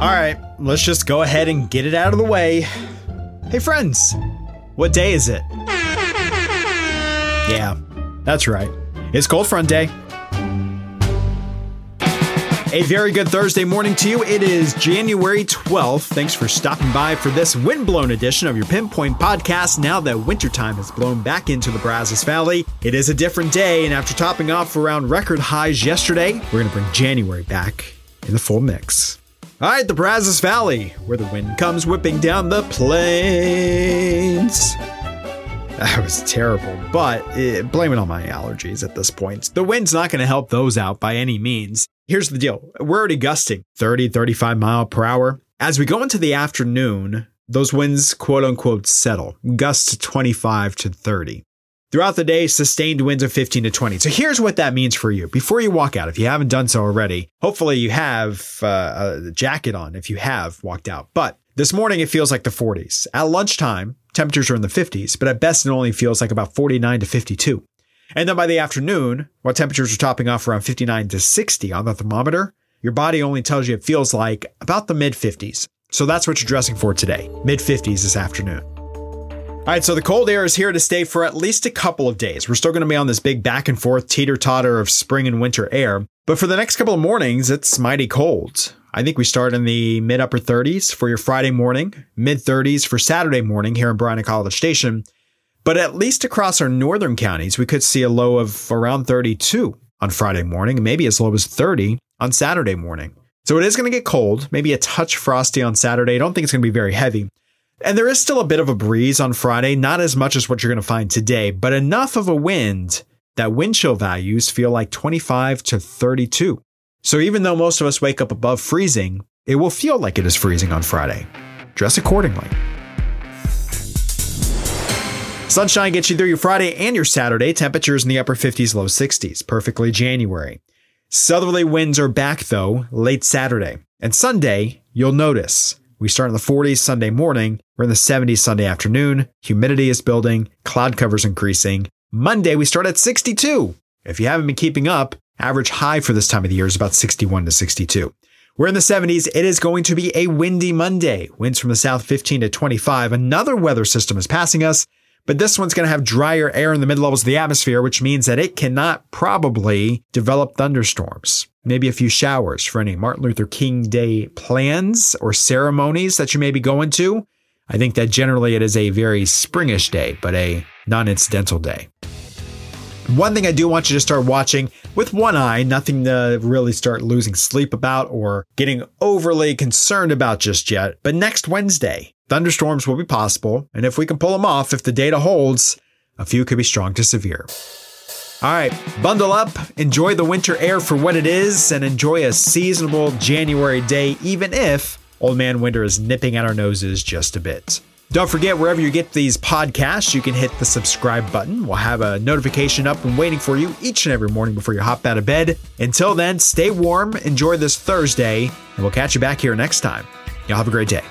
All right, let's just go ahead and get it out of the way. Hey, friends, what day is it? Yeah, that's right. It's Cold Front Day. A very good Thursday morning to you. It is January 12th. Thanks for stopping by for this windblown edition of your Pinpoint podcast. Now that wintertime has blown back into the Brazos Valley, it is a different day. And after topping off around record highs yesterday, we're going to bring January back in the full mix. All right, the Brazos Valley, where the wind comes whipping down the plains. That was terrible, but eh, blame it on my allergies at this point. The wind's not going to help those out by any means. Here's the deal we're already gusting 30, 35 mile per hour. As we go into the afternoon, those winds quote unquote settle, gusts to 25 to 30. Throughout the day, sustained winds of 15 to 20. So here's what that means for you. Before you walk out, if you haven't done so already, hopefully you have uh, a jacket on if you have walked out. But this morning, it feels like the 40s. At lunchtime, temperatures are in the 50s, but at best, it only feels like about 49 to 52. And then by the afternoon, while temperatures are topping off around 59 to 60 on the thermometer, your body only tells you it feels like about the mid 50s. So that's what you're dressing for today, mid 50s this afternoon. All right, so the cold air is here to stay for at least a couple of days. We're still going to be on this big back and forth teeter totter of spring and winter air. But for the next couple of mornings, it's mighty cold. I think we start in the mid upper 30s for your Friday morning, mid 30s for Saturday morning here in Bryan College Station. But at least across our northern counties, we could see a low of around 32 on Friday morning, maybe as low as 30 on Saturday morning. So it is going to get cold, maybe a touch frosty on Saturday. I don't think it's going to be very heavy. And there is still a bit of a breeze on Friday, not as much as what you're going to find today, but enough of a wind that wind chill values feel like 25 to 32. So even though most of us wake up above freezing, it will feel like it is freezing on Friday. Dress accordingly. Sunshine gets you through your Friday and your Saturday. Temperatures in the upper 50s, low 60s. Perfectly January. Southerly winds are back though late Saturday. And Sunday, you'll notice we start in the 40s Sunday morning. We're in the 70s Sunday afternoon. Humidity is building. Cloud cover's increasing. Monday, we start at 62. If you haven't been keeping up, average high for this time of the year is about 61 to 62. We're in the 70s. It is going to be a windy Monday. Winds from the south 15 to 25. Another weather system is passing us, but this one's going to have drier air in the mid levels of the atmosphere, which means that it cannot probably develop thunderstorms maybe a few showers for any Martin Luther King Day plans or ceremonies that you may be going to. I think that generally it is a very springish day, but a non incidental day. One thing I do want you to start watching with one eye, nothing to really start losing sleep about or getting overly concerned about just yet. But next Wednesday, thunderstorms will be possible. And if we can pull them off, if the data holds, a few could be strong to severe. All right, bundle up, enjoy the winter air for what it is, and enjoy a seasonable January day, even if Old Man Winter is nipping at our noses just a bit. Don't forget, wherever you get these podcasts, you can hit the subscribe button. We'll have a notification up and waiting for you each and every morning before you hop out of bed. Until then, stay warm, enjoy this Thursday, and we'll catch you back here next time. Y'all have a great day.